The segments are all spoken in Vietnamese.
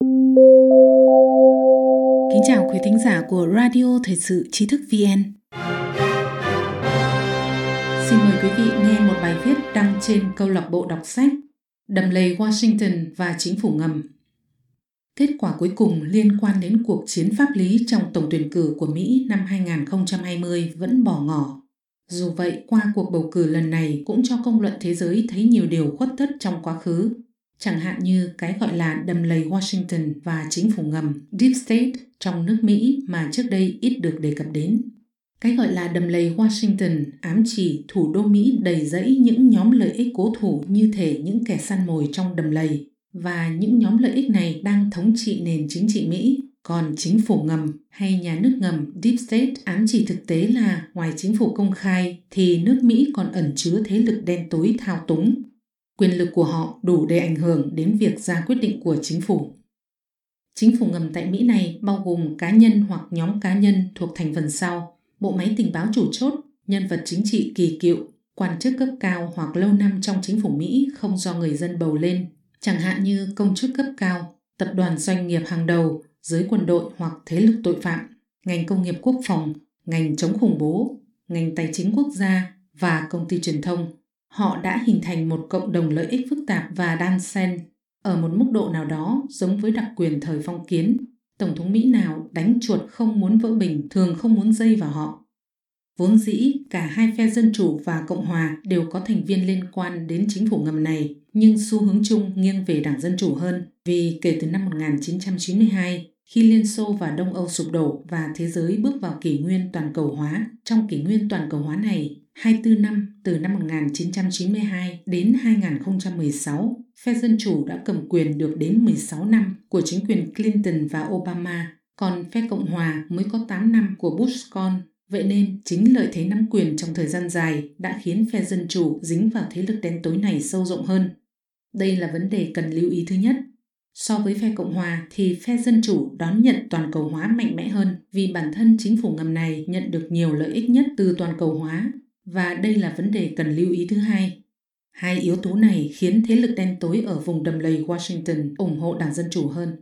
Kính chào quý thính giả của Radio Thời sự Trí thức VN. Xin mời quý vị nghe một bài viết đăng trên câu lạc bộ đọc sách Đầm lầy Washington và chính phủ ngầm. Kết quả cuối cùng liên quan đến cuộc chiến pháp lý trong tổng tuyển cử của Mỹ năm 2020 vẫn bỏ ngỏ. Dù vậy, qua cuộc bầu cử lần này cũng cho công luận thế giới thấy nhiều điều khuất tất trong quá khứ, chẳng hạn như cái gọi là đầm lầy Washington và chính phủ ngầm Deep State trong nước Mỹ mà trước đây ít được đề cập đến. Cái gọi là đầm lầy Washington ám chỉ thủ đô Mỹ đầy rẫy những nhóm lợi ích cố thủ như thể những kẻ săn mồi trong đầm lầy và những nhóm lợi ích này đang thống trị nền chính trị Mỹ. Còn chính phủ ngầm hay nhà nước ngầm Deep State ám chỉ thực tế là ngoài chính phủ công khai thì nước Mỹ còn ẩn chứa thế lực đen tối thao túng. Quyền lực của họ đủ để ảnh hưởng đến việc ra quyết định của chính phủ. Chính phủ ngầm tại Mỹ này bao gồm cá nhân hoặc nhóm cá nhân thuộc thành phần sau, bộ máy tình báo chủ chốt, nhân vật chính trị kỳ cựu, quan chức cấp cao hoặc lâu năm trong chính phủ Mỹ không do người dân bầu lên, chẳng hạn như công chức cấp cao, tập đoàn doanh nghiệp hàng đầu, giới quân đội hoặc thế lực tội phạm, ngành công nghiệp quốc phòng, ngành chống khủng bố, ngành tài chính quốc gia và công ty truyền thông. Họ đã hình thành một cộng đồng lợi ích phức tạp và đan xen ở một mức độ nào đó giống với đặc quyền thời phong kiến. Tổng thống Mỹ nào đánh chuột không muốn vỡ bình thường không muốn dây vào họ. Vốn dĩ, cả hai phe Dân Chủ và Cộng Hòa đều có thành viên liên quan đến chính phủ ngầm này, nhưng xu hướng chung nghiêng về Đảng Dân Chủ hơn vì kể từ năm 1992, khi Liên Xô và Đông Âu sụp đổ và thế giới bước vào kỷ nguyên toàn cầu hóa, trong kỷ nguyên toàn cầu hóa này, 24 năm từ năm 1992 đến 2016, phe Dân Chủ đã cầm quyền được đến 16 năm của chính quyền Clinton và Obama, còn phe Cộng Hòa mới có 8 năm của Bush con. Vậy nên, chính lợi thế nắm quyền trong thời gian dài đã khiến phe Dân Chủ dính vào thế lực đen tối này sâu rộng hơn. Đây là vấn đề cần lưu ý thứ nhất. So với phe Cộng hòa thì phe Dân Chủ đón nhận toàn cầu hóa mạnh mẽ hơn vì bản thân chính phủ ngầm này nhận được nhiều lợi ích nhất từ toàn cầu hóa và đây là vấn đề cần lưu ý thứ hai. Hai yếu tố này khiến thế lực đen tối ở vùng đầm lầy Washington ủng hộ Đảng Dân Chủ hơn.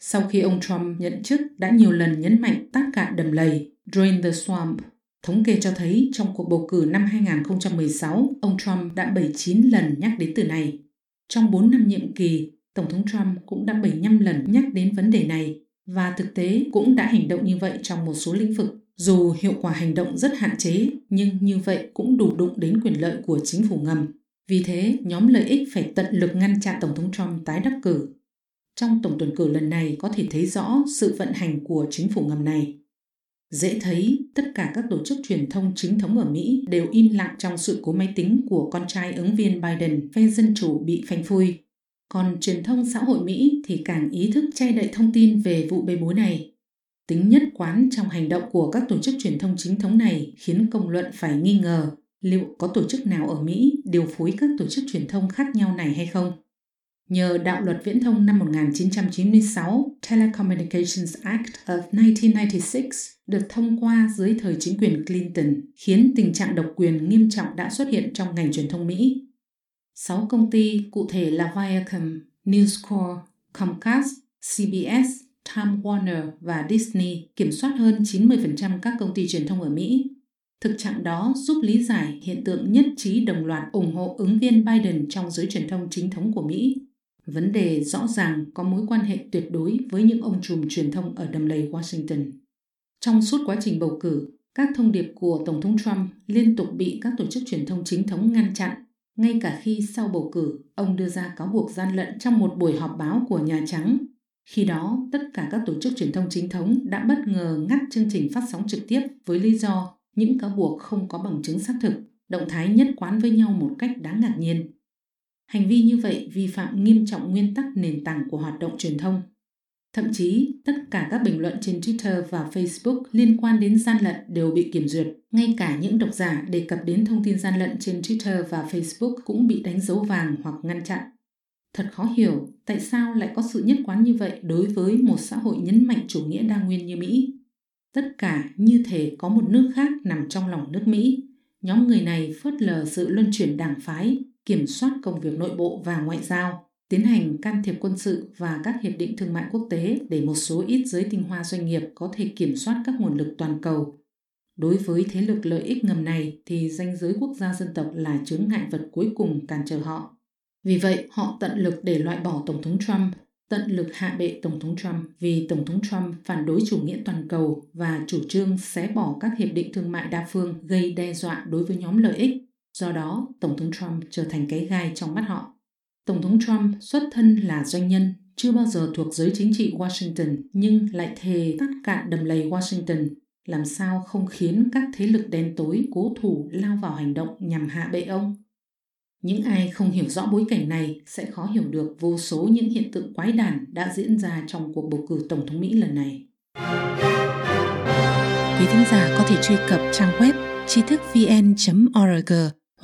Sau khi ông Trump nhận chức đã nhiều lần nhấn mạnh tác cạn đầm lầy, drain the swamp. Thống kê cho thấy trong cuộc bầu cử năm 2016, ông Trump đã 79 lần nhắc đến từ này. Trong 4 năm nhiệm kỳ, Tổng thống Trump cũng đã 75 lần nhắc đến vấn đề này và thực tế cũng đã hành động như vậy trong một số lĩnh vực. Dù hiệu quả hành động rất hạn chế, nhưng như vậy cũng đủ đụng đến quyền lợi của chính phủ ngầm. Vì thế, nhóm lợi ích phải tận lực ngăn chặn Tổng thống Trump tái đắc cử. Trong tổng tuyển cử lần này có thể thấy rõ sự vận hành của chính phủ ngầm này. Dễ thấy, tất cả các tổ chức truyền thông chính thống ở Mỹ đều im lặng trong sự cố máy tính của con trai ứng viên Biden, phe Dân Chủ bị phanh phui. Còn truyền thông xã hội Mỹ thì càng ý thức che đậy thông tin về vụ bê bối này. Tính nhất quán trong hành động của các tổ chức truyền thông chính thống này khiến công luận phải nghi ngờ liệu có tổ chức nào ở Mỹ điều phối các tổ chức truyền thông khác nhau này hay không. Nhờ đạo luật viễn thông năm 1996, Telecommunications Act of 1996 được thông qua dưới thời chính quyền Clinton, khiến tình trạng độc quyền nghiêm trọng đã xuất hiện trong ngành truyền thông Mỹ. Sáu công ty, cụ thể là Viacom, News Corp, Comcast, CBS, Time Warner và Disney kiểm soát hơn 90% các công ty truyền thông ở Mỹ. Thực trạng đó giúp lý giải hiện tượng nhất trí đồng loạt ủng hộ ứng viên Biden trong giới truyền thông chính thống của Mỹ. Vấn đề rõ ràng có mối quan hệ tuyệt đối với những ông trùm truyền thông ở đầm lầy Washington. Trong suốt quá trình bầu cử, các thông điệp của Tổng thống Trump liên tục bị các tổ chức truyền thông chính thống ngăn chặn ngay cả khi sau bầu cử, ông đưa ra cáo buộc gian lận trong một buổi họp báo của Nhà Trắng. Khi đó, tất cả các tổ chức truyền thông chính thống đã bất ngờ ngắt chương trình phát sóng trực tiếp với lý do những cáo buộc không có bằng chứng xác thực, động thái nhất quán với nhau một cách đáng ngạc nhiên. Hành vi như vậy vi phạm nghiêm trọng nguyên tắc nền tảng của hoạt động truyền thông. Thậm chí, tất cả các bình luận trên Twitter và Facebook liên quan đến gian lận đều bị kiểm duyệt. Ngay cả những độc giả đề cập đến thông tin gian lận trên Twitter và Facebook cũng bị đánh dấu vàng hoặc ngăn chặn. Thật khó hiểu tại sao lại có sự nhất quán như vậy đối với một xã hội nhấn mạnh chủ nghĩa đa nguyên như Mỹ. Tất cả như thể có một nước khác nằm trong lòng nước Mỹ. Nhóm người này phớt lờ sự luân chuyển đảng phái, kiểm soát công việc nội bộ và ngoại giao, tiến hành can thiệp quân sự và các hiệp định thương mại quốc tế để một số ít giới tinh hoa doanh nghiệp có thể kiểm soát các nguồn lực toàn cầu. Đối với thế lực lợi ích ngầm này thì danh giới quốc gia dân tộc là chướng ngại vật cuối cùng cản trở họ. Vì vậy, họ tận lực để loại bỏ Tổng thống Trump, tận lực hạ bệ Tổng thống Trump vì Tổng thống Trump phản đối chủ nghĩa toàn cầu và chủ trương xé bỏ các hiệp định thương mại đa phương gây đe dọa đối với nhóm lợi ích. Do đó, Tổng thống Trump trở thành cái gai trong mắt họ. Tổng thống Trump xuất thân là doanh nhân, chưa bao giờ thuộc giới chính trị Washington nhưng lại thề tắt cạn đầm lầy Washington làm sao không khiến các thế lực đen tối cố thủ lao vào hành động nhằm hạ bệ ông. Những ai không hiểu rõ bối cảnh này sẽ khó hiểu được vô số những hiện tượng quái đản đã diễn ra trong cuộc bầu cử Tổng thống Mỹ lần này. Quý thính giả có thể truy cập trang web tri thức vn.org